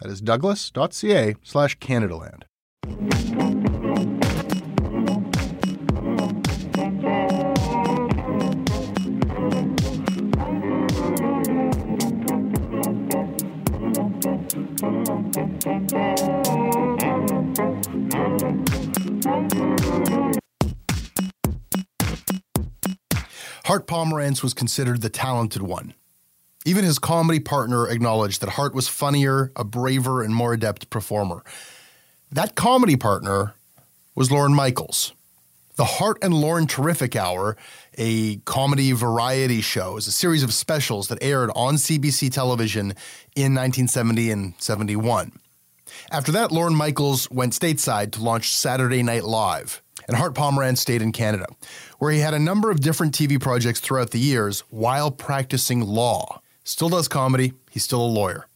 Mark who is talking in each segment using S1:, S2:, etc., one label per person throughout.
S1: That is douglas.ca slash Canadaland. Hart Pomerantz was considered the talented one. Even his comedy partner acknowledged that Hart was funnier, a braver, and more adept performer. That comedy partner was Lorne Michaels. The Hart and Lorne Terrific Hour, a comedy variety show, is a series of specials that aired on CBC television in 1970 and 71. After that, Lorne Michaels went stateside to launch Saturday Night Live, and Hart Pomerantz stayed in Canada, where he had a number of different TV projects throughout the years while practicing law. Still does comedy, he's still a lawyer.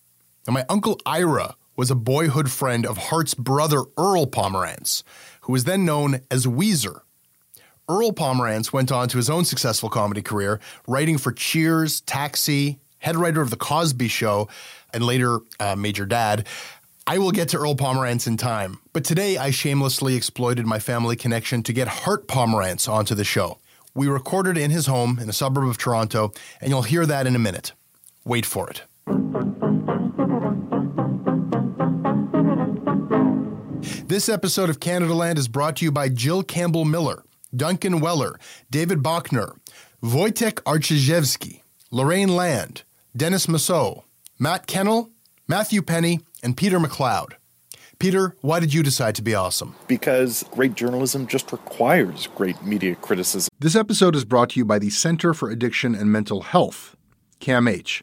S1: And my uncle Ira was a boyhood friend of Hart's brother Earl Pomerantz, who was then known as Weezer. Earl Pomerantz went on to his own successful comedy career, writing for Cheers, Taxi, head writer of The Cosby Show, and later uh, Major Dad. I will get to Earl Pomerantz in time, but today I shamelessly exploited my family connection to get Hart Pomerantz onto the show. We recorded in his home in a suburb of Toronto, and you'll hear that in a minute. Wait for it. This episode of Canada Land is brought to you by Jill Campbell Miller, Duncan Weller, David Bachner, Wojtek Archizewski, Lorraine Land, Dennis Massot, Matt Kennel, Matthew Penny, and Peter McLeod. Peter, why did you decide to be awesome?
S2: Because great journalism just requires great media criticism.
S1: This episode is brought to you by the Center for Addiction and Mental Health, CAMH.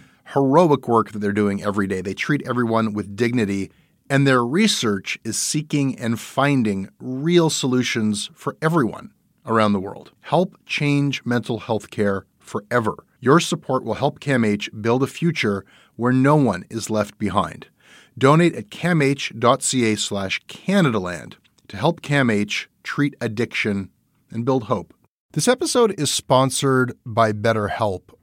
S1: heroic work that they're doing every day. They treat everyone with dignity And their research is seeking and finding real solutions for everyone around the world. Help change mental health care forever. Your support will help CAMH build a future where no one is left behind. Donate at camh.ca slash Canadaland to help CAMH treat addiction and build hope. This episode is sponsored by BetterHelp.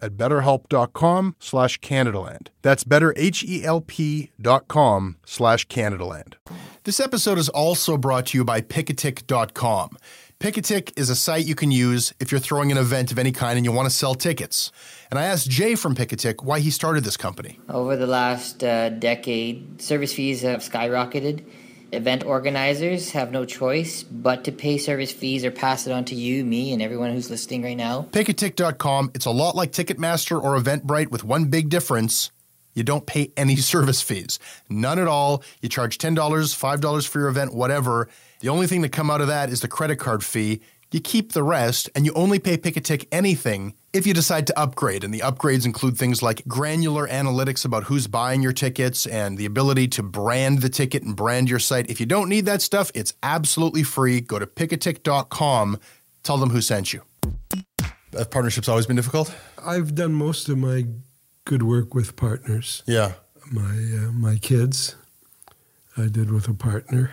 S1: at betterhelp.com slash Canadaland. That's betterhelp.com slash Canadaland. This episode is also brought to you by Picatic.com. Picatic is a site you can use if you're throwing an event of any kind and you want to sell tickets. And I asked Jay from Picatic why he started this company.
S3: Over the last uh, decade, service fees have skyrocketed. Event organizers have no choice but to pay service fees or pass it on to you, me, and everyone who's listening right now.
S1: Picatic.com, it's a lot like Ticketmaster or Eventbrite with one big difference. You don't pay any service fees. None at all. You charge $10, $5 for your event, whatever. The only thing that come out of that is the credit card fee. You keep the rest, and you only pay Picatic anything if you decide to upgrade. And the upgrades include things like granular analytics about who's buying your tickets and the ability to brand the ticket and brand your site. If you don't need that stuff, it's absolutely free. Go to Picatic.com. Tell them who sent you. Have partnerships always been difficult?
S4: I've done most of my good work with partners.
S1: Yeah.
S4: My uh, my kids, I did with a partner.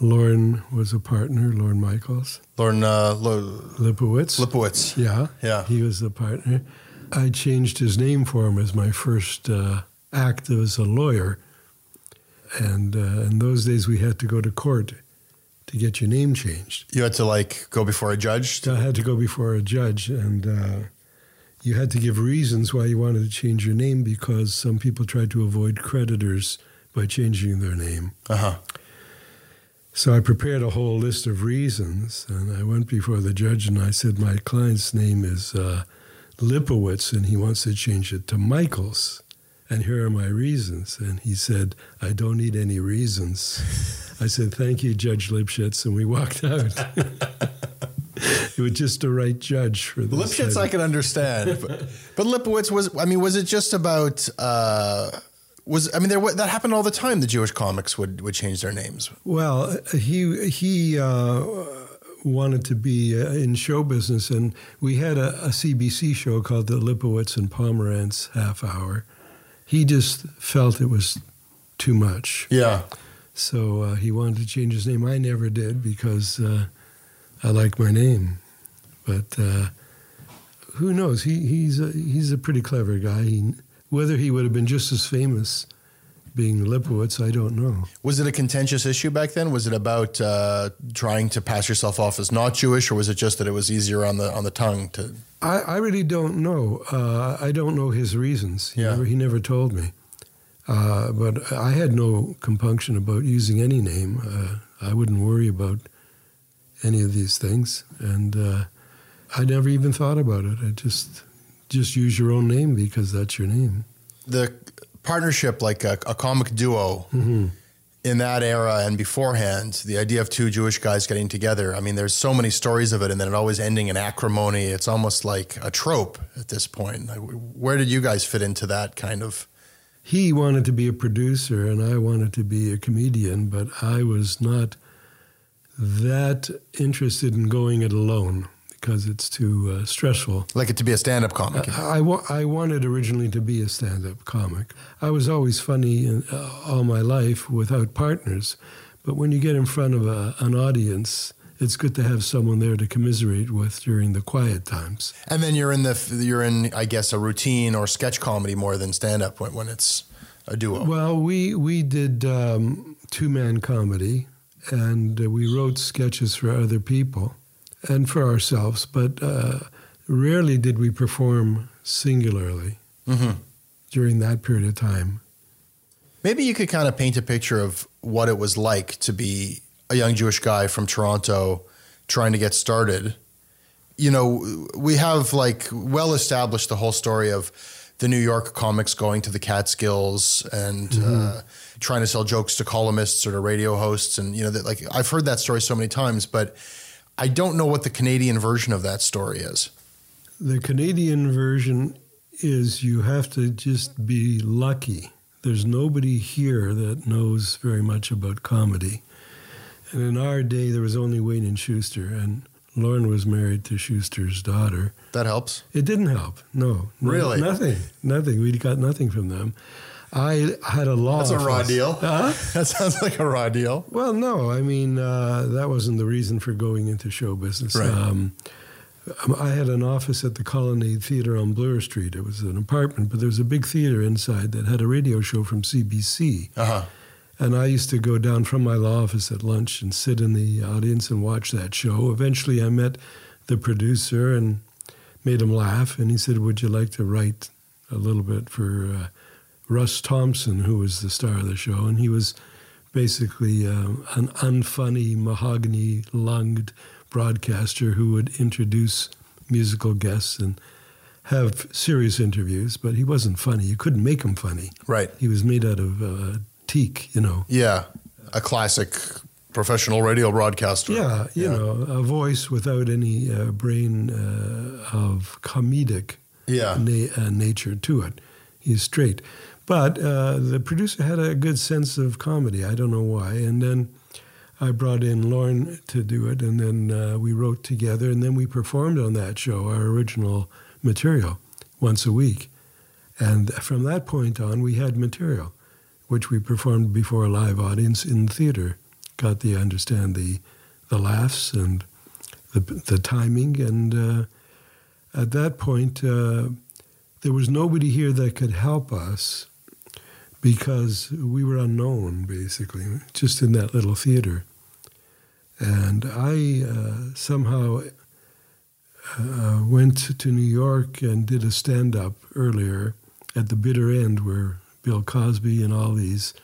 S4: Lorne was a partner, Lorne Michaels.
S1: Lorne uh, Lo-
S4: Lipowitz.
S1: Lipowitz.
S4: yeah.
S1: Yeah.
S4: He was the partner. I changed his name for him as my first uh, act as a lawyer. And uh, in those days, we had to go to court to get your name changed.
S1: You had to like go before a judge.
S4: I had to go before a judge, and uh, you had to give reasons why you wanted to change your name because some people tried to avoid creditors by changing their name.
S1: Uh huh.
S4: So I prepared a whole list of reasons, and I went before the judge and I said, My client's name is uh, Lipowitz, and he wants to change it to Michaels. And here are my reasons. And he said, I don't need any reasons. I said, Thank you, Judge Lipschitz. And we walked out. it was just the right judge for this.
S1: Lipschitz, I can understand, but, but Lipowitz was. I mean, was it just about? Uh, was I mean, there that happened all the time. The Jewish comics would would change their names.
S4: Well, he he uh, wanted to be uh, in show business, and we had a, a CBC show called the Lipowitz and Pomerantz Half Hour. He just felt it was too much,
S1: Yeah.
S4: so uh, he wanted to change his name. I never did because uh, I like my name, but uh, who knows? He he's a, he's a pretty clever guy. He, whether he would have been just as famous being Lipowitz, I don't know.
S1: Was it a contentious issue back then? Was it about uh, trying to pass yourself off as not Jewish, or was it just that it was easier on the on the tongue to?
S4: I, I really don't know. Uh, I don't know his reasons. He,
S1: Yeah.
S4: never, he never told me. Uh, but I had no compunction about using any name. Uh, I wouldn't worry about any of these things, and uh, I never even thought about it. I just just use your own name because that's your name.
S1: the partnership like a, a comic duo
S4: Mm-hmm.
S1: in that era and beforehand the idea of two jewish guys getting together i mean there's so many stories of it and then it always ending in acrimony it's almost like a trope at this point where did you guys fit into that kind of
S4: He wanted to be a producer, and I wanted to be a comedian, but I was not that interested in going it alone because it's too uh, stressful.
S1: like it to be a stand-up comic
S4: I, wa- I wanted originally to be a stand up comic. I was always funny in, uh, all my life without partners. But when you get in front of a, an audience it's good to have someone there to commiserate with during the quiet times.
S1: And then you're in the you're in I guess a routine or sketch comedy more than stand up when, when it's a duo.
S4: Well, we we did um, two man comedy, and uh, we wrote sketches for other people and for ourselves, but uh, rarely did we perform singularly
S1: hmm
S4: during that period of time.
S1: Maybe you could kind of paint a picture of what it was like to be a young Jewish guy from Toronto trying to get started. You know, we have like well established the whole story of the New York comics going to the Catskills and uh, trying to sell jokes to columnists or to radio hosts, and you know that like I've heard that story so many times, but I don't know what the Canadian version of that story is.
S4: The Canadian version is you have to just be lucky. There's nobody here that knows very much about comedy. And in our day, there was only Wayne and Shuster, and Lorne was married to Shuster's daughter.
S1: That helps.
S4: It didn't help. No, no-
S1: Really?
S4: nothing, nothing. We got nothing from them. I had a law.
S1: That's a raw deal.
S4: Huh?
S1: That sounds like a raw deal.
S4: Well, no, I mean uh, that wasn't the reason for going into show business.
S1: Right.
S4: Um, I had an office at the Colonnade Theater on Bloor Street. It was an apartment, but there was a big theater inside that had a radio show from CBC.
S1: Uh huh.
S4: And I used to go down from my law office at lunch and sit in the audience and watch that show. Eventually, I met the producer and made him laugh. And he said, Would you like to write a little bit for uh, Russ Thompson, who was the star of the show? And he was basically uh, an unfunny, mahogany lunged broadcaster who would introduce musical guests and have serious interviews, but he wasn't funny. You couldn't make him funny.
S1: Right.
S4: He was made out of uh, teak, you know.
S1: Yeah, a classic professional radio broadcaster.
S4: Yeah, you know, a voice without any uh, brain uh, of comedic
S1: Yeah.
S4: na- uh, nature to it. He's straight. But uh, the producer had a good sense of comedy. I don't know why. And then I brought in Lorne to do it, and then uh, we wrote together, and then we performed on that show, our original material, once a week. And from that point on, we had material, which we performed before a live audience in the theater. Got to understand the, the laughs and the, the timing. And uh, at that point, uh, there was nobody here that could help us because we were unknown, basically, just in that little theater. And I uh, somehow uh, went to New York and did a stand up earlier at the bitter end where Bill Cosby and all these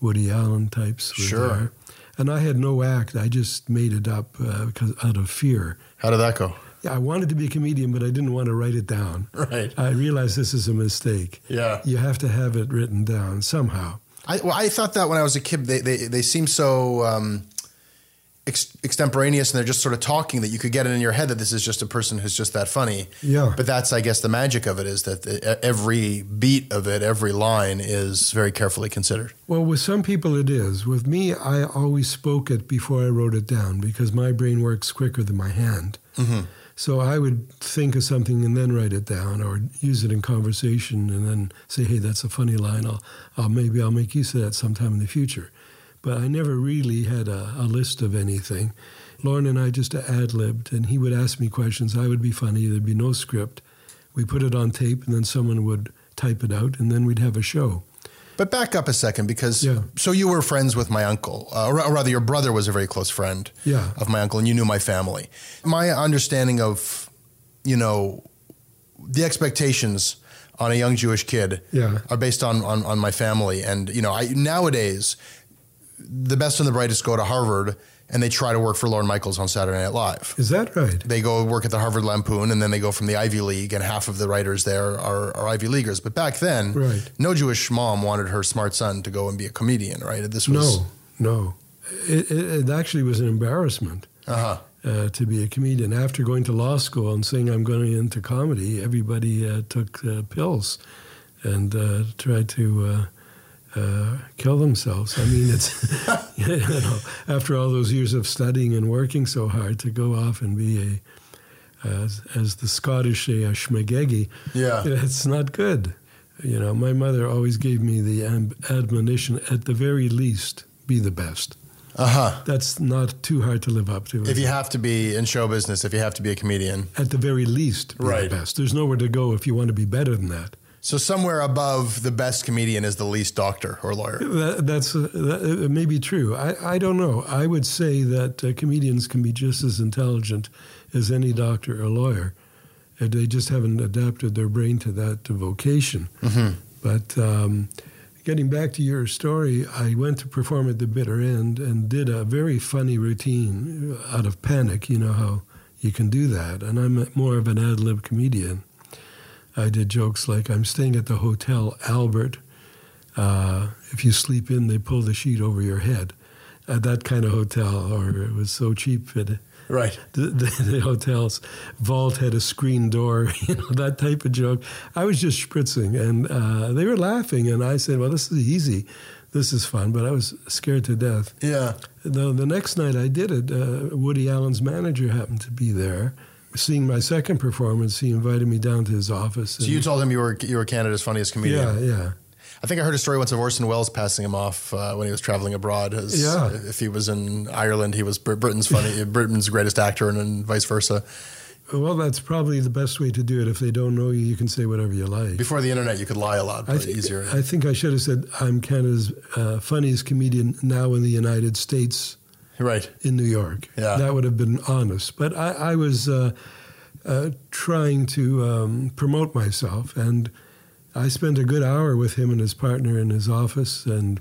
S4: Woody Allen types were
S1: Sure.
S4: there. And I had no act. I just made it up uh, because out of fear.
S1: How did that go?
S4: Yeah, I wanted to be a comedian, but I didn't want to write it down.
S1: Right.
S4: I realized this is a mistake.
S1: Yeah.
S4: You have to have it written down somehow.
S1: I, well, I thought that when I was a kid, they they, they seem so um, ex- extemporaneous and they're just sort of talking that you could get it in your head that this is just a person who's just that funny.
S4: Yeah.
S1: But that's, I guess, the magic of it is that the, every beat of it, every line is very carefully considered.
S4: Well, with some people it is. With me, I always spoke it before I wrote it down because my brain works quicker than my hand. So I would think of something and then write it down, or use it in conversation and then say, "Hey, that's a funny line. I'll, I'll maybe I'll make use of that sometime in the future." But I never really had a, a list of anything. Lorne and I just ad libbed, and he would ask me questions. I would be funny. There'd be no script. We put it on tape, and then someone would type it out, and then we'd have a show.
S1: But back up a second because
S4: Yeah.
S1: so you were friends with my uncle, uh, or rather, your brother was a very close friend
S4: Yeah.
S1: of my uncle, and you knew my family. My understanding of, you know, the expectations on a young Jewish kid
S4: Yeah.
S1: are based on, on on my family, and you know, I nowadays the best and the brightest go to Harvard and they try to work for Lorne Michaels on Saturday Night Live.
S4: Is that right?
S1: They go work at the Harvard Lampoon, and then they go from the Ivy League, and half of the writers there are, are Ivy Leaguers. But back then,
S4: Right.
S1: no Jewish mom wanted her smart son to go and be a comedian, right? This was
S4: No, no. It, it, it actually was an embarrassment
S1: uh-huh.
S4: uh, to be a comedian. After going to law school and saying I'm going into comedy, everybody uh, took uh, pills and uh, tried to uh, kill themselves. I mean, it's you know, after all those years of studying and working so hard to go off and be a, as, as the Scottish say, a schmegegi.
S1: Yeah.
S4: it's not good. You know, my mother always gave me the admonition: at the very least, be the best.
S1: Uh huh.
S4: That's not too hard to live up to.
S1: If you have to be in show business, if you have to be a comedian,
S4: at the very least, be
S1: Right.
S4: the best. There's nowhere to go if you want to be better than that.
S1: So somewhere above the best comedian is the least doctor or lawyer.
S4: That, that's uh, that, may be true. I, I don't know. I would say that uh, comedians can be just as intelligent as any doctor or lawyer. Uh, they just haven't adapted their brain to that vocation. But um, getting back to your story, I went to perform at the bitter end and did a very funny routine out of panic. You know how you can do that. And I'm more of an ad lib comedian. I did jokes like, I'm staying at the Hotel Albert. Uh, if you sleep in, they pull the sheet over your head. At that kind of hotel, or it was so cheap that
S1: Right.
S4: the, the, the hotel's vault had a screen door, you know, that type of joke. I was just spritzing, and uh, they were laughing, and I said, "Well, this is easy, this is fun," but I was scared to death.
S1: Yeah.
S4: The, the next night I did it, uh, Woody Allen's manager happened to be there. Seeing my second performance, he invited me down to his office.
S1: So you told him you were you were Canada's funniest comedian.
S4: yeah, yeah.
S1: I think I heard a story once of Orson Welles passing him off uh, when he was traveling abroad. As,
S4: Yeah.
S1: If he was in Ireland, he was Britain's funny, Britain's greatest actor, and then vice versa.
S4: Well, that's probably the best way to do it. If they don't know you, you can say whatever you like.
S1: Before the internet, you could lie a lot,
S4: I,
S1: but easier.
S4: I think I should have said I'm Canada's uh, funniest comedian now in the United States
S1: right.
S4: in New York.
S1: Yeah.
S4: That would have been honest. But I, I was uh, uh, trying to um, promote myself, and I spent a good hour with him and his partner in his office, and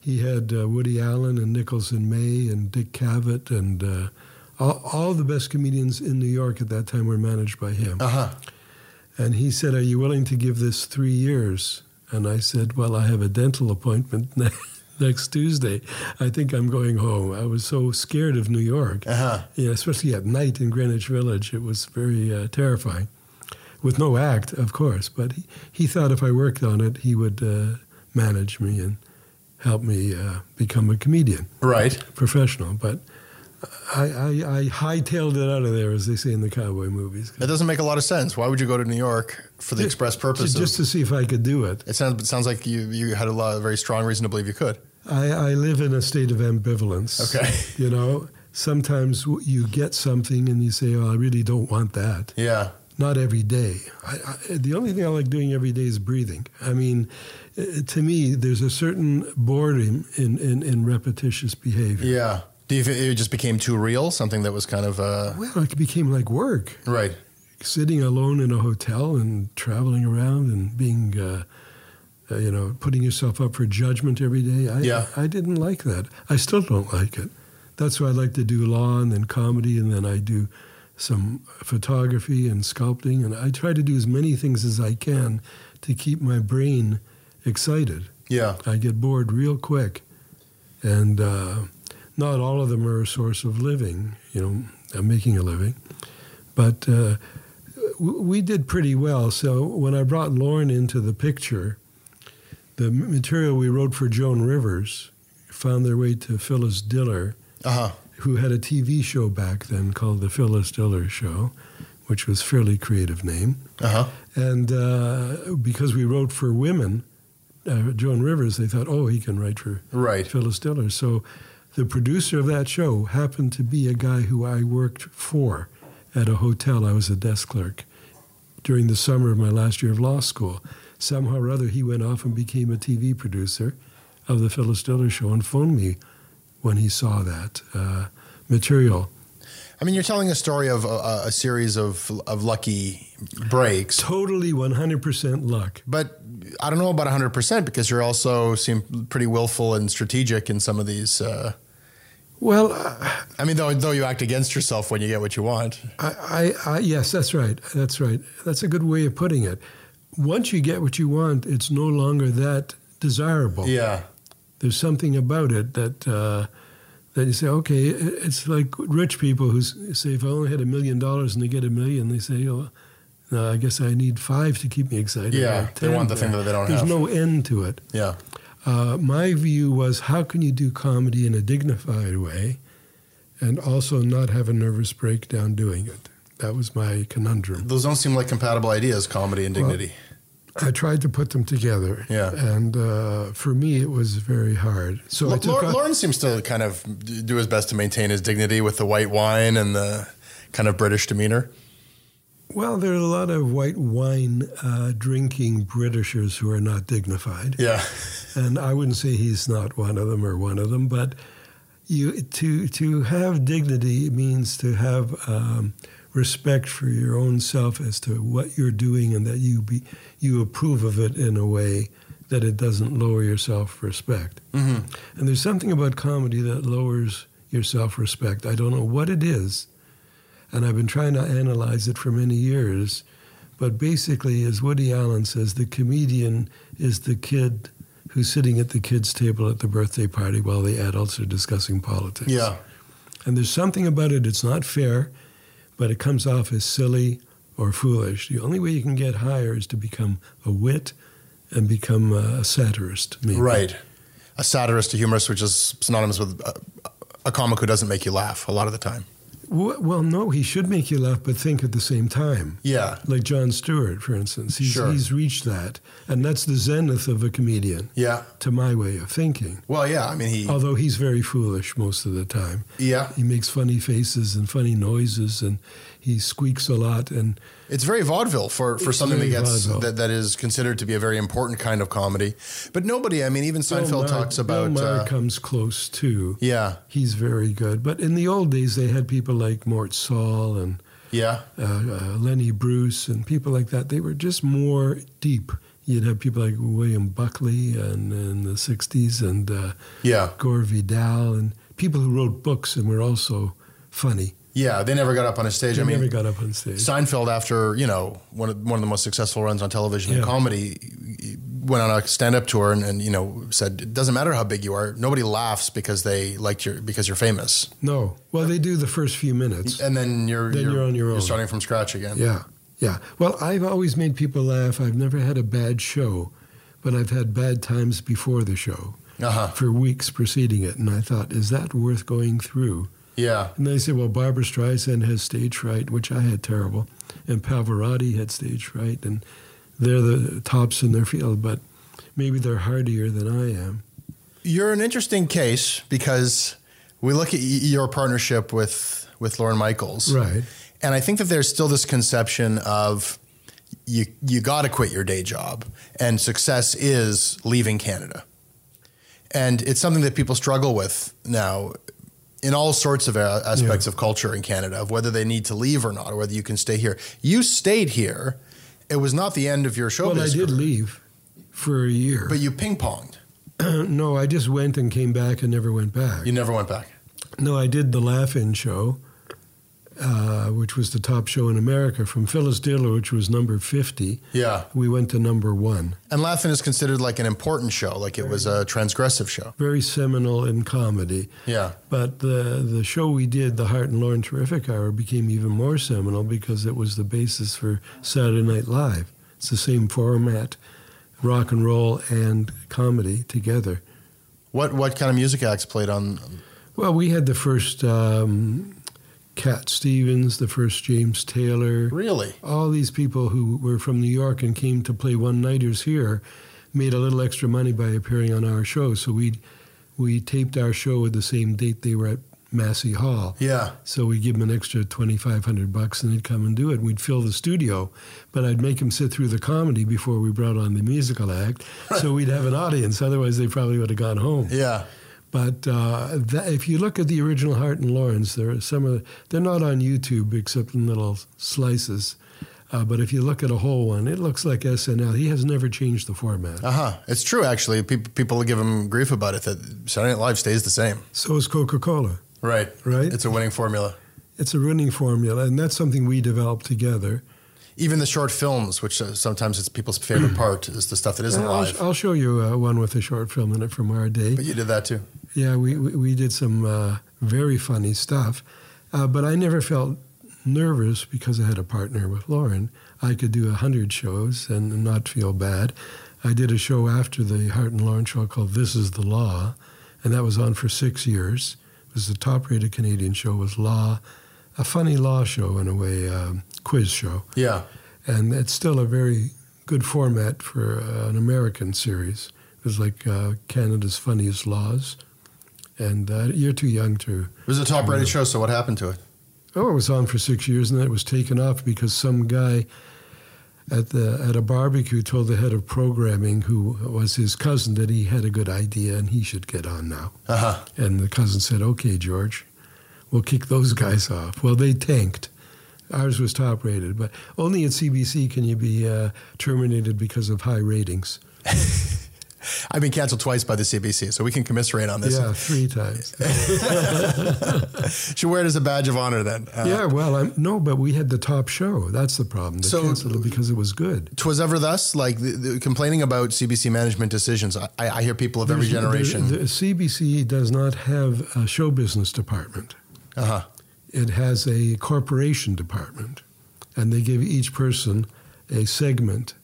S4: he had uh, Woody Allen and Nichols and May and Dick Cavett and uh, all, all the best comedians in New York at that time were managed by him.
S1: Uh huh.
S4: And he said, Are you willing to give this three years? And I said, Well, I have a dental appointment next Tuesday. I think I'm going home. I was so scared of New York,
S1: Uh huh.
S4: yeah, especially at night in Greenwich Village. It was very uh, terrifying. With no act, of course, but he, he thought if I worked on it, he would uh, manage me and help me uh, become a comedian,
S1: Right.
S4: professional. But I, I, I hightailed it out of there, as they say in the cowboy movies.
S1: That doesn't make a lot of sense. Why would you go to New York for the express purpose
S4: just
S1: of?
S4: to see if I could do it.
S1: It sounds it sounds like you you had a lot, a very strong reason to believe you could.
S4: I, I live in a state of ambivalence.
S1: Okay.
S4: You know, sometimes you get something and you say, oh, I really don't want that.
S1: Yeah.
S4: Not every day. I, I, the only thing I like doing every day is breathing. I mean, uh, to me, there's a certain boredom in, in, in repetitious behavior.
S1: Yeah. Do you think it just became too real? Something that was kind of uh,
S4: Well, it became like work.
S1: right.
S4: Sitting alone in a hotel and traveling around and being, uh, uh, you know, putting yourself up for judgment every day. I,
S1: Yeah.
S4: I didn't like that. I still don't like it. That's why I like to do law and then comedy, and then I do some photography and sculpting, and I try to do as many things as I can to keep my brain excited.
S1: Yeah.
S4: I get bored real quick, and uh, not all of them are a source of living. You know, uh, making a living, but uh, w- we did pretty well. So when I brought Lorne into the picture, the material we wrote for Joan Rivers found their way to Phyllis Diller,
S1: Uh huh.
S4: who had a TV show back then called the Phyllis Diller Show, which was fairly creative name.
S1: Uh huh.
S4: And uh, because we wrote for women, uh, Joan Rivers, they thought, oh, he can write for
S1: Right.
S4: Phyllis Diller. So the producer of that show happened to be a guy who I worked for at a hotel. I was a desk clerk during the summer of my last year of law school. Somehow or other, he went off and became a TV producer of the Phyllis Diller show and phoned me when he saw that uh, material.
S1: I mean, you're telling a story of a, a series of of lucky breaks,
S4: Totally 100% luck.
S1: but I don't know about 100 percent because you're also seem pretty willful and strategic in some of these. Uh,
S4: Well, uh,
S1: I mean, though though you act against yourself when you get what you want.
S4: I, I, I, yes, that's right. That's right. That's a good way of putting it. Once you get what you want, it's no longer that desirable.
S1: Yeah.
S4: There's something about it that uh, that you say, okay, it's like rich people who say, if I only had a million dollars and they get a million, they say, oh, no, I guess I need five to keep me excited.
S1: Yeah, they want the thing that they don't
S4: There's
S1: have.
S4: There's no end to it.
S1: Yeah.
S4: Uh, my view was, how can you do comedy in a dignified way and also not have a nervous breakdown doing it? That was my conundrum.
S1: Those don't seem like compatible ideas, comedy and dignity.
S4: I tried to put them together.
S1: Yeah.
S4: And uh, for me, it was very hard. So I
S1: L-
S4: took
S1: Lor- Lorne seems to kind of do his best to maintain his dignity with the white wine and the kind of British demeanor.
S4: Well, there are a lot of white wine uh, drinking Britishers who are not dignified.
S1: Yeah.
S4: and I wouldn't say he's not one of them or one of them, but you to to have dignity means to have um, respect for your own self as to what you're doing, and that you be you approve of it in a way that it doesn't lower your self respect.
S1: Mm-hmm.
S4: And there's something about comedy that lowers your self respect. I don't know what it is, and I've been trying to analyze it for many years. But basically, as Woody Allen says, the comedian is the kid who's sitting at the kids' table at the birthday party while the adults are discussing politics.
S1: Yeah.
S4: And there's something about it, it's not fair, but it comes off as silly or foolish. The only way you can get higher is to become a wit and become a satirist. Maybe.
S1: Right. A satirist, a humorist, which is synonymous with a, a comic who doesn't make you laugh a lot of the time.
S4: Well, no, he should make you laugh, but think at the same time.
S1: Yeah.
S4: Like Jon Stewart, for instance. He's,
S1: Sure.
S4: he's reached that. And that's the zenith of a comedian,
S1: Yeah.
S4: to my way of thinking.
S1: Well, yeah. I mean, he.
S4: Although he's very foolish most of the time.
S1: Yeah.
S4: He makes funny faces and funny noises, and he squeaks a lot. And
S1: It's very vaudeville for, for
S4: It's
S1: something that gets
S4: vaudeville.
S1: that, that is considered to be a very important kind of comedy. But nobody, I mean, even Seinfeld
S4: Maher-
S1: talks about.
S4: Bill Maher
S1: uh,
S4: comes close too.
S1: yeah,
S4: He's very good. But in the old days, they had people like Mort Sahl and
S1: yeah,
S4: uh, uh, Lenny Bruce and people like that. They were just more deep. You'd have people like William Buckley and in the '60s and uh,
S1: yeah,
S4: Gore Vidal and people who wrote books and were also funny.
S1: Yeah. They never got up on a stage.
S4: They
S1: I mean,
S4: never got up on stage.
S1: Seinfeld, after you know one of, one of the most successful runs on television in
S4: Yeah.
S1: comedy, went on a stand-up tour and, and you know said it doesn't matter how big you are, nobody laughs because they liked your because you're famous,
S4: no, well, they do the first few minutes.
S1: and then you're
S4: Then you're on your own.
S1: You're starting from scratch again.
S4: Yeah, yeah. Well, I've always made people laugh. I've never had a bad show, but I've had bad times before the show
S1: Uh-huh.
S4: for weeks preceding it. And I thought, is that worth going through?
S1: Yeah.
S4: And they said, well, Barbra Streisand has stage fright, which I had terrible, and Pavarotti had stage fright, and they're the tops in their field, but maybe they're hardier than I am.
S1: You're an interesting case because we look at your partnership with with Lorne Michaels,
S4: Right.
S1: And I think that there's still this conception of you you got to quit your day job, and success is leaving Canada, and it's something that people struggle with now. In all sorts of uh, aspects
S4: Yeah.
S1: of culture in Canada, of whether they need to leave or not, or whether you can stay here. You stayed here. It was not the end of your show.
S4: Well, I did leave for a year.
S1: but you ping ponged.
S4: no, I just went and came back and never went back.
S1: You never went back.
S4: No, I did the Laugh In show, uh, which was the top show in America. From Phyllis Diller, which was number 50,
S1: Yeah.
S4: we went to number one.
S1: And Laugh In is considered like an important show, like it was a transgressive show.
S4: Very seminal in comedy.
S1: Yeah.
S4: But the, the show we did, the Hart and Lorne Terrific Hour, became even more seminal because it was the basis for Saturday Night Live. It's the same format, rock and roll and comedy together.
S1: What what kind of music acts played on?
S4: Well, we had the first um, Cat Stevens, the first James Taylor.
S1: Really?
S4: all these people who were from New York and came to play one nighters here made a little extra money by appearing on our show. So we we taped our show at the same date they were at Massey Hall.
S1: Yeah.
S4: So we give them an extra twenty five hundred bucks and they'd come and do it. We'd fill the studio, but I'd make them sit through the comedy before we brought on the musical act, so we'd have an audience. Otherwise, they probably would have gone home.
S1: Yeah.
S4: But uh, that, if you look at the original Hart and Lawrence, there are some of they're not on YouTube except in little slices. Uh, but if you look at a whole one, it looks like SNL. He has never changed the format.
S1: Uh huh. It's true, actually. People people give him grief about it that Saturday Night Live stays the same.
S4: So is Coca Cola.
S1: Right.
S4: Right.
S1: It's a winning formula.
S4: It's a winning formula, and that's something we developed together.
S1: Even the short films, which uh, sometimes it's people's favorite part, is the stuff that isn't
S4: I'll,
S1: live.
S4: I'll show you uh, one with a short film in it from our day.
S1: But you did that too.
S4: Yeah, we, we, we did some uh, very funny stuff. Uh, but I never felt nervous because I had a partner with Lorne. I could do a hundred shows and not feel bad. I did a show after the Hart and Lorne show called This Is the Law, and that was on for six years. It was the top-rated Canadian show. It was law, a funny law show in a way, um, quiz show,
S1: Yeah.
S4: and it's still a very good format for uh, an American series. It was like uh, Canada's Funniest Laws, and uh, you're too young to.
S1: It was a top rated show, so what happened to it?
S4: Oh, it was on for six years, and then it was taken off because some guy at the at a barbecue told the head of programming, who was his cousin, that he had a good idea and he should get on now.
S1: Uh huh.
S4: And the cousin said, "Okay, George, we'll kick those guys off." Well, they tanked. Ours was top rated, but only at CBC can you be uh, terminated because of high ratings.
S1: I've been canceled twice by the CBC, so we can commiserate on this.
S4: Yeah, three times.
S1: Should wear it as a badge of honor then. Uh,
S4: yeah, well, I'm, no, but we had the top show. That's the problem. They
S1: So-
S4: canceled it because it was good.
S1: Twas ever thus, like the, the, complaining about CBC management decisions. I, I hear people of every generation.
S4: The, the CBC does not have a show business department.
S1: Uh huh.
S4: It has a corporation department, and they give each person a segment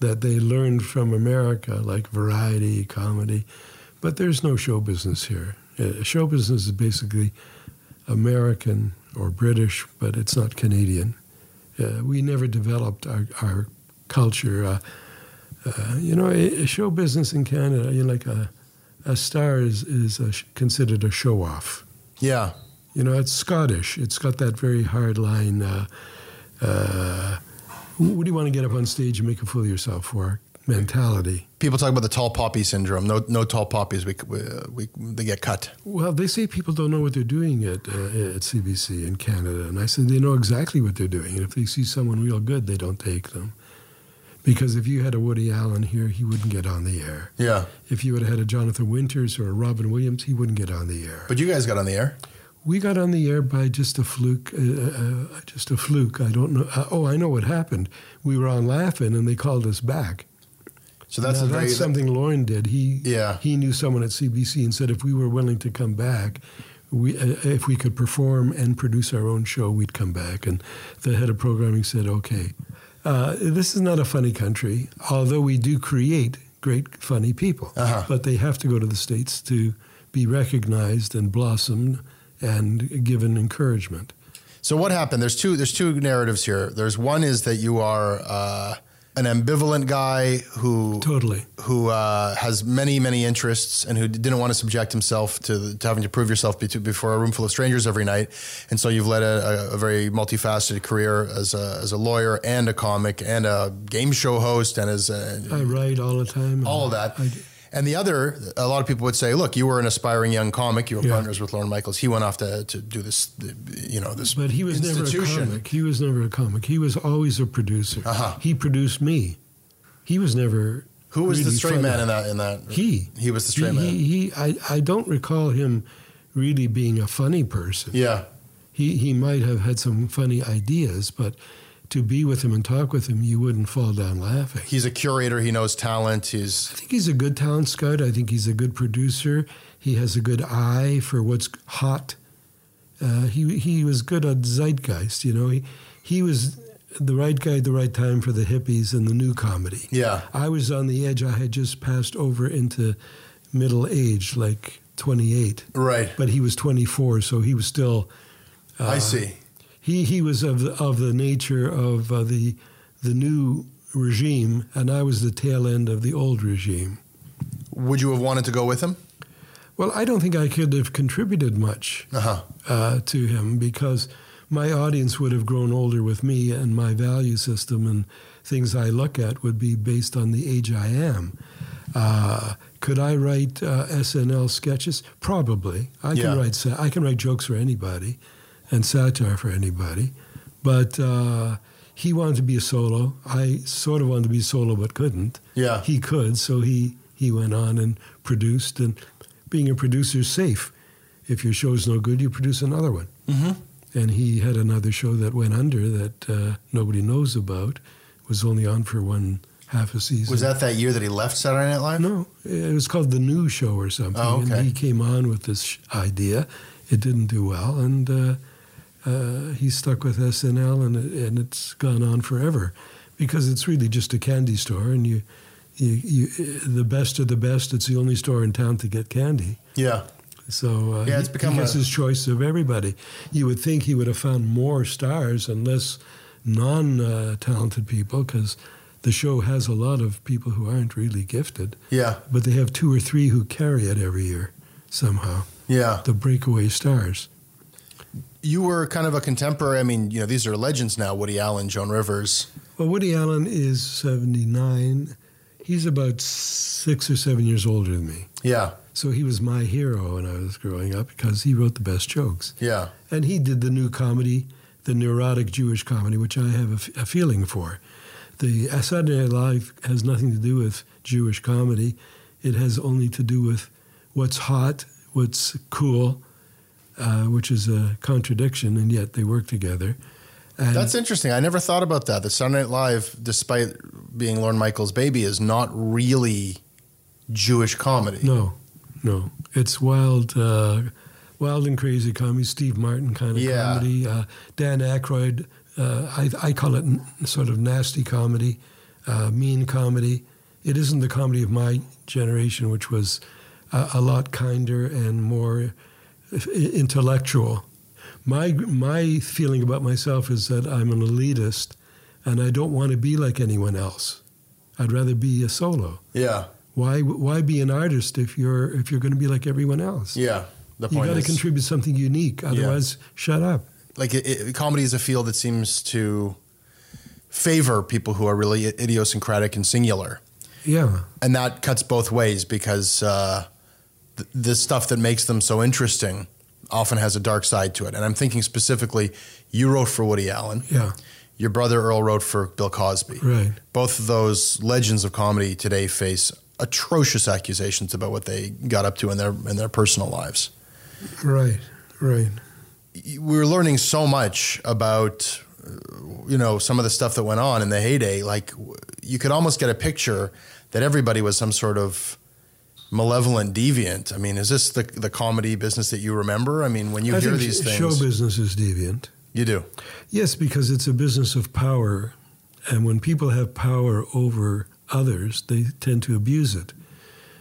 S4: that they learned from America, like variety, comedy. But there's no show business here. Uh, show business is basically American or British, but it's not Canadian. Uh, we never developed our, our culture. Uh, uh, you know, a, a show business in Canada, you know, like a, a star is, is a, sh- considered a show off.
S1: Yeah.
S4: You know, it's Scottish. It's got that very hard line. Uh, uh, what do you want to get up on stage and make a fool of yourself for? Mentality.
S1: People talk about the tall poppy syndrome. No, no tall poppies. We, we, we they get cut.
S4: Well, they say people don't know what they're doing at, uh, at CBC in Canada. And I said they know exactly what they're doing. And if they see someone real good, they don't take them. Because if you had a Woody Allen here, he wouldn't get on the air.
S1: Yeah.
S4: If you would have had a Jonathan Winters or a Robin Williams, he wouldn't get on the air.
S1: But you guys got on the air.
S4: We got on the air by just a fluke. Uh, uh, just a fluke. I don't know. Uh, oh, I know what happened. We were on Laugh In, and they called us back.
S1: So that's
S4: Now,
S1: a very
S4: that's something Lorne did. He
S1: Yeah.
S4: he knew someone at CBC and said if we were willing to come back, we uh, if we could perform and produce our own show, we'd come back. And the head of programming said, okay, uh, this is not a funny country, although we do create great funny people,
S1: Uh-huh.
S4: but they have to go to the states to be recognized and blossom and given encouragement.
S1: So what happened? There's two. There's two narratives here. There's one is that you are uh, an ambivalent guy who
S4: Totally.
S1: who uh, has many many interests and who didn't want to subject himself to, to having to prove yourself before a room full of strangers every night. And so you've led a, a, very multifaceted career as a, as a lawyer and a comic and a game show host and as a,
S4: I write all the time.
S1: all of that.
S4: I,
S1: and the other, a lot of people would say, look, you were an aspiring young comic. You were
S4: Yeah.
S1: partners with Lorne Michaels. He went off to, to do this, you know, this
S4: But he was never a comic. He was never a comic. He was always a producer.
S1: Uh-huh.
S4: He produced me. He was never.
S1: Who was the straight man in that? In that,
S4: He.
S1: He was the straight
S4: he,
S1: man.
S4: He, he, I, I don't recall him really being a funny person.
S1: yeah,
S4: He, he might have had some funny ideas, but to be with him and talk with him, you wouldn't fall down laughing.
S1: he's a curator. He knows talent. He's
S4: I think he's a good talent scout. I think he's a good producer. He has a good eye for what's hot. Uh, he he was good at zeitgeist. You know, he he was the right guy at the right time for the hippies and the new comedy.
S1: yeah.
S4: I was on the edge. I had just passed over into middle age, like 28,
S1: Right.
S4: but he was 24, so he was still.
S1: I see.
S4: He he was of the, of the nature of uh, the the new regime, and I was the tail end of the old regime.
S1: Would you have wanted to go with him?
S4: Well, I don't think I could have contributed much
S1: Uh huh.
S4: uh, to him because my audience would have grown older with me, and my value system and things I look at would be based on the age I am. Uh, could I write uh, SNL sketches? Probably. I
S1: Yeah.
S4: can write. I can write jokes for anybody, and satire for anybody. But uh, he wanted to be a solo. I sort of wanted to be solo, but couldn't
S1: Yeah.
S4: he could, so he he went on and produced. And being a producer is safe. If your show's no good, you produce another one.
S1: Mm-hmm.
S4: And he had another show that went under that uh, nobody knows about. It Was only on for one half a season.
S1: Was that that year that he left Saturday Night Live?
S4: No, it was called the New Show or something.
S1: Oh, okay.
S4: And he came on with this sh- idea. It didn't do well, and uh, uh, he stuck with SNL, and and it's gone on forever, because it's really just a candy store, and you, you, you, the best of the best. It's the only store in town to get candy.
S1: Yeah.
S4: So uh,
S1: Yeah, it's
S4: he-
S1: become
S4: he gets
S1: a-
S4: his choice of everybody. You would think he would have found more stars and less non-talented people because the show has a lot of people who aren't really gifted,
S1: Yeah.
S4: but they have two or three who carry it every year somehow.
S1: Yeah.
S4: The breakaway stars.
S1: You were kind of a contemporary. I mean, you know, these are legends now Woody Allen, Joan Rivers.
S4: Well, Woody Allen is 79. He's about six or seven years older than me.
S1: Yeah.
S4: So he was my hero when I was growing up because he wrote the best jokes.
S1: Yeah.
S4: And he did the new comedy, the neurotic Jewish comedy, which I have a, f- a feeling for. The Saturday Night Live has nothing to do with Jewish comedy. It has only to do with what's hot, what's cool, uh, which is a contradiction, and yet they work together. And
S1: That's interesting. I never thought about that. The Saturday Night Live, despite being Lorne Michaels' baby, is not really Jewish comedy.
S4: no, no, it's wild, uh, wild and crazy comedy. Steve Martin kind of
S1: Yeah.
S4: comedy. Uh, Dan Aykroyd, uh, I, I call it n- sort of nasty comedy, uh, mean comedy. It isn't the comedy of my generation, which was a, a lot kinder and more intellectual. My my feeling about myself is that I'm an elitist, and I don't want to be like anyone else. I'd rather be a solo.
S1: Yeah.
S4: Why why be an artist if you're if you're going to be like everyone else?
S1: Yeah. The point you
S4: got to contribute something unique. Otherwise, shut up.
S1: like, it, it, comedy is a field that seems to favor people who are really idiosyncratic and singular.
S4: Yeah,
S1: and that cuts both ways because uh, th- the stuff that makes them so interesting often has a dark side to it. And I'm thinking specifically, you wrote for Woody Allen.
S4: yeah,
S1: Your brother Earl wrote for Bill Cosby.
S4: right.
S1: Both of those legends of comedy today face atrocious accusations about what they got up to in their in their personal lives.
S4: Right, right.
S1: we were learning so much about uh, you know some of the stuff that went on in the heyday like you could almost get a picture that everybody was some sort of malevolent deviant i mean is this the the comedy business that you remember i mean when you
S4: I
S1: hear these things
S4: show business is deviant.
S1: you do
S4: Yes, because it's a business of power, and when people have power over others, they tend to abuse it.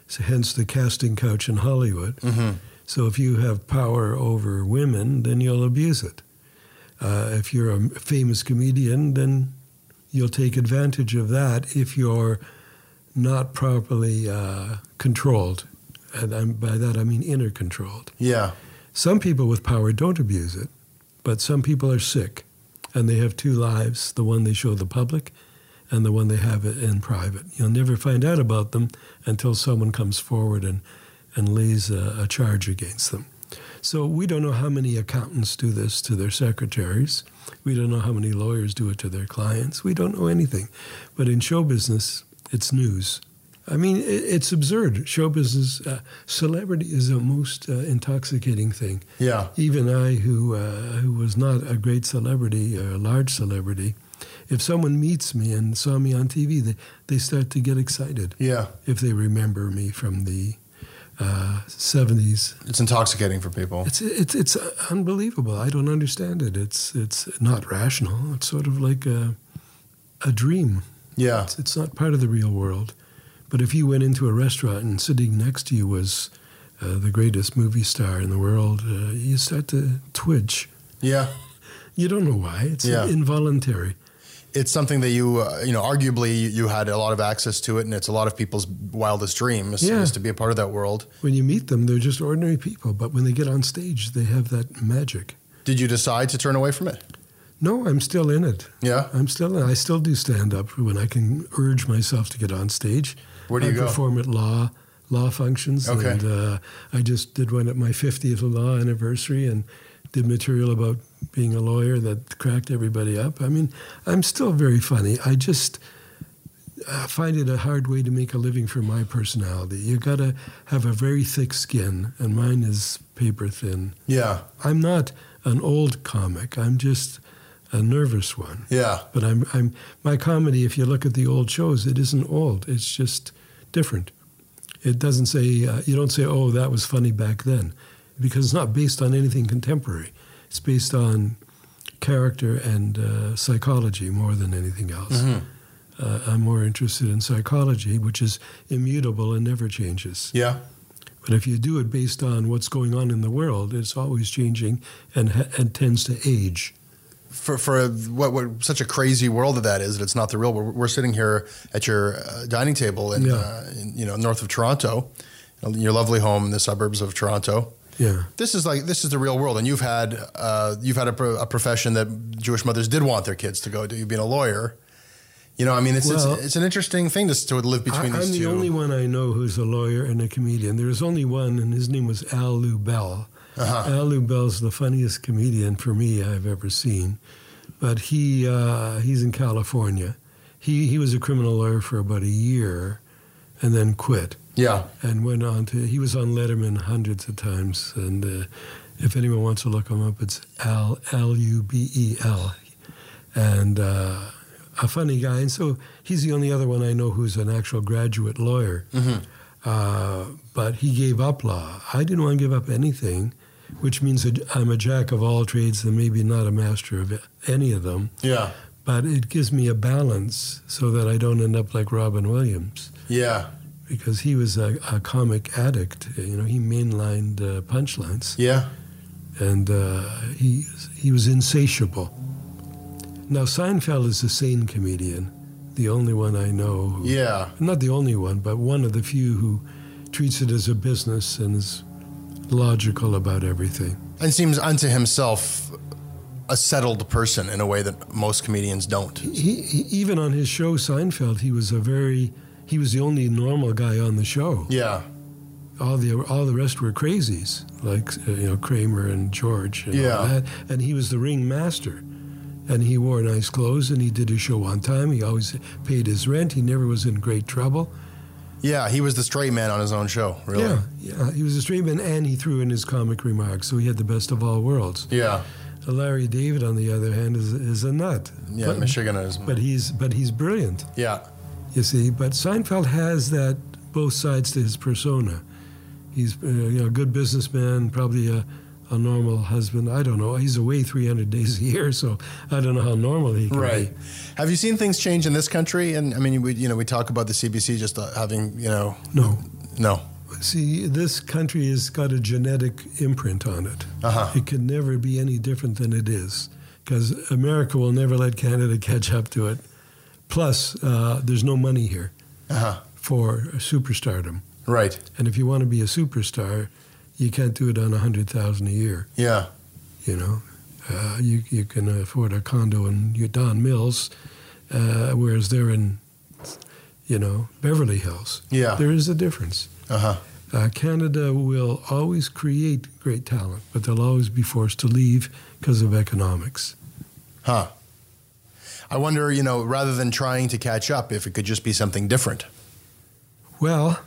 S4: So hence the casting couch in Hollywood.
S1: Mhm.
S4: So if you have power over women, then you'll abuse it. Uh, if you're a famous comedian, then you'll take advantage of that if you're not properly uh, controlled. And I'm, by that I mean inner controlled.
S1: yeah
S4: Some people with power don't abuse it, but some people are sick and they have two lives the one they show the public and the one they have in private. You'll never find out about them until someone comes forward and, and lays a, a charge against them. So we don't know how many accountants do this to their secretaries. We don't know how many lawyers do it to their clients. We don't know anything. But in show business, it's news. I mean, it, it's absurd. Show business, uh, celebrity is the most uh, intoxicating thing.
S1: yeah
S4: Even I, who uh, who was not a great celebrity or a large celebrity, if someone meets me and saw me on TV, they, they start to get excited
S1: yeah
S4: if they remember me from the uh, 70s.
S1: it's intoxicating for people
S4: It's, it's, it's unbelievable. I don't understand it. It's, it's not rational. It's sort of like a, a dream.
S1: Yeah
S4: It's, it's not part of the real world. But if you went into a restaurant and sitting next to you was uh, the greatest movie star in the world, uh, you start to twitch.
S1: yeah
S4: You don't know why. It's
S1: Yeah.
S4: involuntary.
S1: it's something that you uh, you know arguably you- had a lot of access to it and it's a lot of people's wildest dreams
S4: Yeah.
S1: is to be a part of that world
S4: When you meet them, they're just ordinary people. But when they get on stage, they have that magic.
S1: did you decide to turn away from it
S4: No, I'm still in it.
S1: yeah
S4: I'm still in I still do stand up when I can urge myself to get on stage.
S1: Where do you
S4: I
S1: go?
S4: perform at law law functions.
S1: Okay.
S4: And uh, I just did one at my 50th law anniversary and did material about being a lawyer that cracked everybody up. I mean, I'm still very funny. I just uh, find it a hard way to make a living for my personality. You got to have a very thick skin, and mine is paper thin.
S1: yeah
S4: I'm not an old comic. I'm just a nervous one.
S1: yeah
S4: But I'm, I'm my comedy. If you look at the old shows, it isn't old. It's just different. It doesn't say uh, you don't say, "Oh, that was funny back then," because it's not based on anything contemporary. It's based on character and uh, psychology more than anything else. Uh, I'm more interested in psychology, which is immutable and never changes.
S1: yeah
S4: But if you do it based on what's going on in the world, it's always changing and, ha- and tends to age.
S1: For for what, what such a crazy world that that is that it's not the real world. We're, we're sitting here at your uh, dining table in,
S4: Yeah.
S1: uh, in you know north of Toronto, your lovely home in the suburbs of Toronto.
S4: Yeah.
S1: This is like this is the real world, and you've had uh, you've had a, pro- a profession that Jewish mothers did want their kids to go to. You being a lawyer, you know, I mean, it's
S4: Well,
S1: it's, it's an interesting thing to, to live between
S4: I,
S1: these
S4: I'm the only one I know who's a lawyer and a comedian. There was only one, and his name was Al Lubel.
S1: Uh-huh.
S4: Al Lubel's the funniest comedian for me I've ever seen, but he uh, he's in California. He he was a criminal lawyer for about a year, and then quit
S1: yeah,
S4: and went on to. He was on Letterman hundreds of times, and uh, if anyone wants to look him up, it's Al L U B E L, and uh, a funny guy. And so he's the only other one I know who's an actual graduate lawyer. Uh, but he gave up law. I didn't want to give up anything, which means that I'm a jack of all trades and maybe not a master of any of them.
S1: yeah,
S4: But it gives me a balance so that I don't end up like Robin Williams
S1: yeah,
S4: because he was a, a comic addict. You know, he mainlined uh, punchlines,
S1: yeah.
S4: and uh, he he was insatiable. Now Seinfeld is a sane comedian, the only one I know. Who,
S1: Yeah.
S4: not the only one, but one of the few who treats it as a business and is logical about everything.
S1: and seems unto himself a settled person in a way that most comedians don't.
S4: He, he even on his show Seinfeld, he was a very he was the only normal guy on the show.
S1: Yeah,
S4: all the all the rest were crazies, like uh, you know Kramer and George. And all
S1: Yeah.
S4: that. and he was the ring master, and he wore nice clothes and he did his show on time. He always paid his rent. He never was in great trouble.
S1: Yeah. He was the straight man on his own show. Really.
S4: Yeah, yeah. He was a straight man, and he threw in his comic remarks, so he had the best of all worlds.
S1: Yeah.
S4: Larry David, on the other hand, is is a nut.
S1: Yeah.
S4: but,
S1: Michigan is.
S4: but he's but he's brilliant.
S1: yeah.
S4: You see, but Seinfeld has that both sides to his persona. He's uh, you know a good businessman, probably a, a normal husband. I don't know. He's away 300 days a year, so I don't know how normal he can
S1: Right.
S4: be.
S1: Have you seen things change in this country? And I mean, we you know we talk about the CBC just uh, having you know
S4: No.
S1: no.
S4: See, this country has got a genetic imprint on it.
S1: Uh-huh.
S4: It can never be any different than it is because America will never let Canada catch up to it. Plus, uh, there's no money here
S1: Uh huh.
S4: for superstardom.
S1: Right.
S4: And if you want to be a superstar, you can't do it on a hundred thousand a year.
S1: Yeah.
S4: You know, uh, you you can afford a condo in Don Mills, uh, whereas they're in, you know, Beverly Hills.
S1: Yeah.
S4: There is a difference.
S1: Uh huh.
S4: Uh, Canada will always create great talent, but they'll always be forced to leave because of economics.
S1: Huh. I wonder, you know, rather than trying to catch up, if it could just be something different.
S4: Well,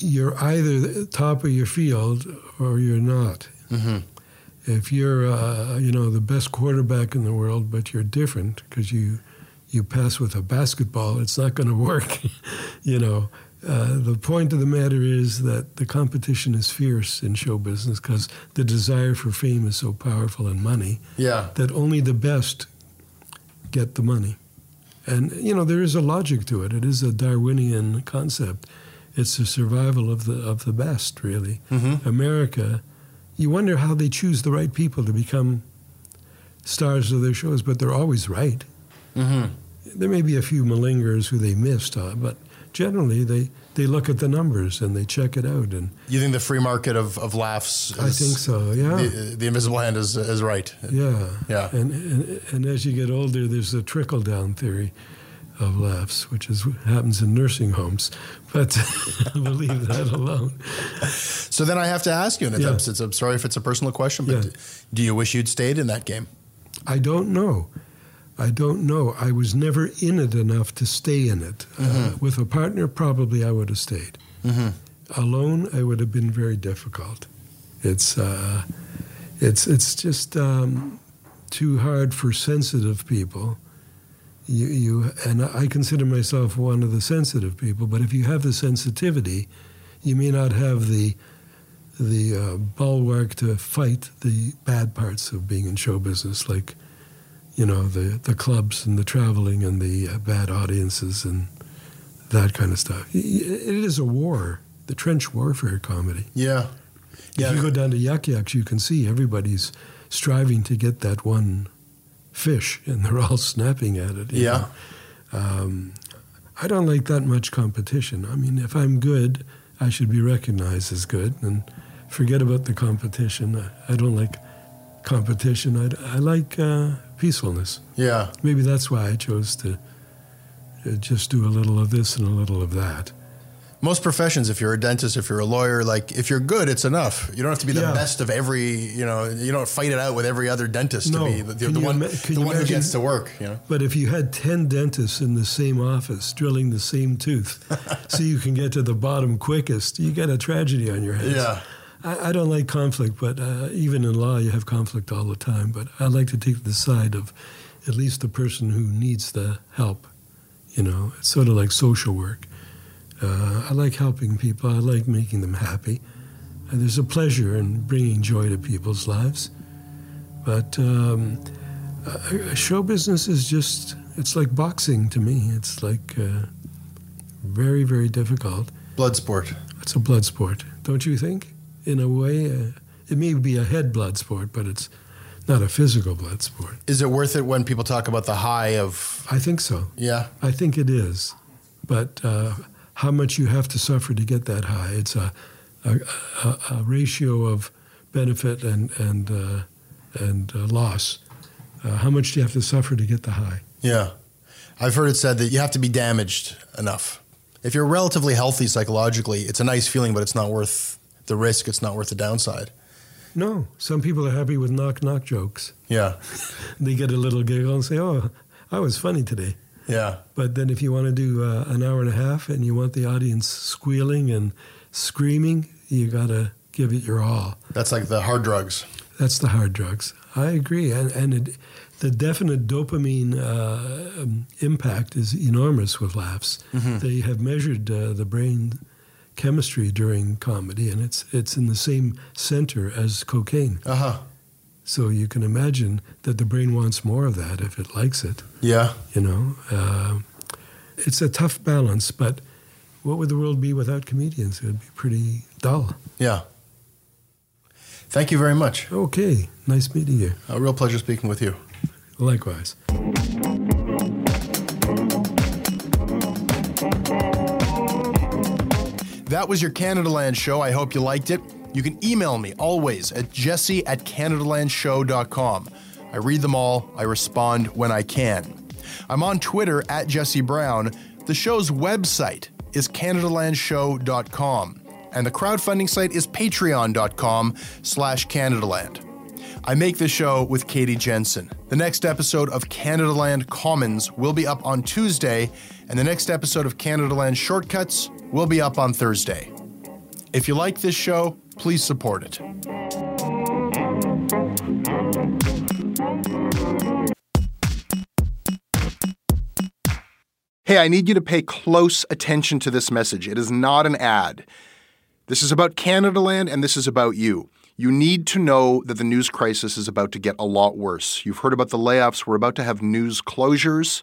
S4: you're either the top of your field or you're not.
S1: Mm-hmm.
S4: If you're, uh, you know, the best quarterback in the world, but you're different because you you pass with a basketball, it's not going to work. you know, uh, the point of the matter is that the competition is fierce in show business because the desire for fame is so powerful and money
S1: Yeah.
S4: that only the best get the money. And you know there is a logic to it. It is a Darwinian concept. It's the survival of the of the best, really.
S1: Mm-hmm.
S4: America, you wonder how they choose the right people to become stars of their shows, but they're always right.
S1: Mm-hmm.
S4: There may be a few malingers who they missed, uh, but generally they, they look at the numbers and they check it out. And
S1: You think the free market of, of laughs? Is,
S4: I think so. Yeah.
S1: The, the invisible hand is is right.
S4: Yeah.
S1: Yeah.
S4: And, and and as you get older, there's the trickle down theory of laughs, which is happens in nursing homes. But we'll leave that alone.
S1: So then I have to ask you, and
S4: Yeah.
S1: it's, I'm sorry if it's a personal question, but
S4: Yeah.
S1: do you wish you'd stayed in that game?
S4: I don't know. I don't know. I was never in it enough to stay in it. Uh, with a partner, probably I would have stayed.
S1: Mm-hmm.
S4: Alone, it would have been very difficult. It's uh, it's it's just um, too hard for sensitive people. You, you and I consider myself one of the sensitive people. But if you have the sensitivity, you may not have the the uh, bulwark to fight the bad parts of being in show business, like you know the the clubs and the traveling and the uh, bad audiences and that kind of stuff. It is a war, the trench warfare comedy.
S1: Yeah.
S4: If you go down to Yuk Yuk's, you can see everybody's striving to get that one fish, and they're all snapping at it.
S1: Yeah.
S4: Um, I don't like that much competition. I mean, if I'm good, I should be recognized as good, and forget about the competition. I, I don't like competition. I, I like uh, peacefulness.
S1: Yeah.
S4: Maybe that's why I chose to uh, just do a little of this and a little of that.
S1: Most professions, if you're a dentist, if you're a lawyer, like if you're good, it's enough. You don't have to be the
S4: Yeah.
S1: best of every. You know, you don't fight it out with every other dentist
S4: No.
S1: to be the, the, the one,
S4: ima-
S1: the one who gets to work. You know.
S4: But if you had 10 dentists in the same office drilling the same tooth so you can get to the bottom quickest, you get a tragedy on your hands.
S1: Yeah.
S4: I, I don't like conflict, but uh, even in law, you have conflict all the time. But I like to take the side of at least the person who needs the help. You know, it's sort of like social work. Uh, I like helping people, I like making them happy. And there's a pleasure in bringing joy to people's lives. But um, uh, show business is just, it's like boxing to me. It's like uh, very, very difficult.
S1: Blood sport.
S4: It's a blood sport, don't you think? In a way, uh, it may be a head blood sport, but it's not a physical blood sport.
S1: Is it worth it when people talk about the high of?
S4: I think so.
S1: Yeah.
S4: I think it is. But uh, how much you have to suffer to get that high? It's a, a, a, a ratio of benefit and, and, uh, and uh, loss. Uh, how much do you have to suffer to get the high?
S1: Yeah. I've heard it said that you have to be damaged enough. If you're relatively healthy psychologically, it's a nice feeling, but it's not worth the risk. It's not worth the downside.
S4: No, some people are happy with knock knock jokes.
S1: Yeah.
S4: They get a little giggle and say, "Oh, I was funny today."
S1: Yeah.
S4: But then, if you want to do uh, an hour and a half and you want the audience squealing and screaming, you got to give it your all.
S1: That's like the hard drugs.
S4: That's the hard drugs. I agree, and and it, the definite dopamine uh, um, impact is enormous with laughs. They have measured uh, the brain chemistry during comedy, and it's it's in the same center as cocaine.
S1: Uh huh.
S4: So you can imagine that the brain wants more of that if it likes it.
S1: Yeah.
S4: You know, uh, it's a tough balance, but what would the world be without comedians? It would be pretty dull.
S1: Yeah. Thank you very much.
S4: Okay, nice meeting you.
S1: A real pleasure speaking with you.
S4: Likewise.
S1: That was your Canadaland show. I hope you liked it. You can email me always at jesse at canadalandshow.com. I read them all, I respond when I can. I'm on Twitter at Jesse Brown. The show's website is canadalandshow.com, and the crowdfunding site is patreon.com slash canadaland. I make this show with Katie Jensen. The next episode of Canadaland Commons will be up on Tuesday, and the next episode of Canadaland Shortcuts will be up on Thursday. If you like this show, please support it.
S5: Hey, I need you to pay close attention to this message. It is not an ad. This is about Canadaland and this is about you. You need to know that the news crisis is about to get a lot worse. You've heard about the layoffs. We're about to have news closures,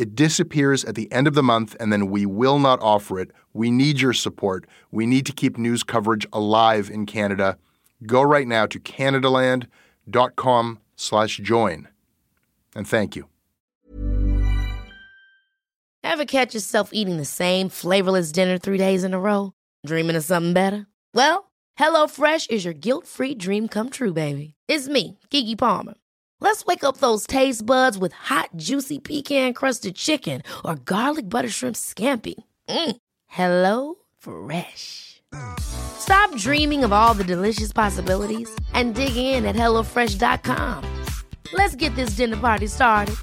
S5: It disappears at the end of the month, and then we will not offer it. We need your support. We need to keep news coverage alive in Canada. Go right now to canadaland.com slash join. And thank you.
S6: Ever catch yourself eating the same flavorless dinner three days in a row? Dreaming of something better? Well, HelloFresh is your guilt-free dream come true, baby. It's me, Keke Palmer. Let's wake up those taste buds with hot, juicy pecan-crusted chicken or garlic butter shrimp scampi. Mm. Hello Fresh. Stop dreaming of all the delicious possibilities and dig in at HelloFresh.com. Let's get this dinner party started.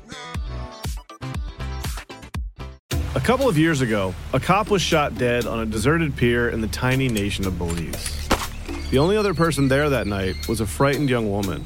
S7: A couple of years ago, a cop was shot dead on a deserted pier in the tiny nation of Belize. The only other person there that night was a frightened young woman,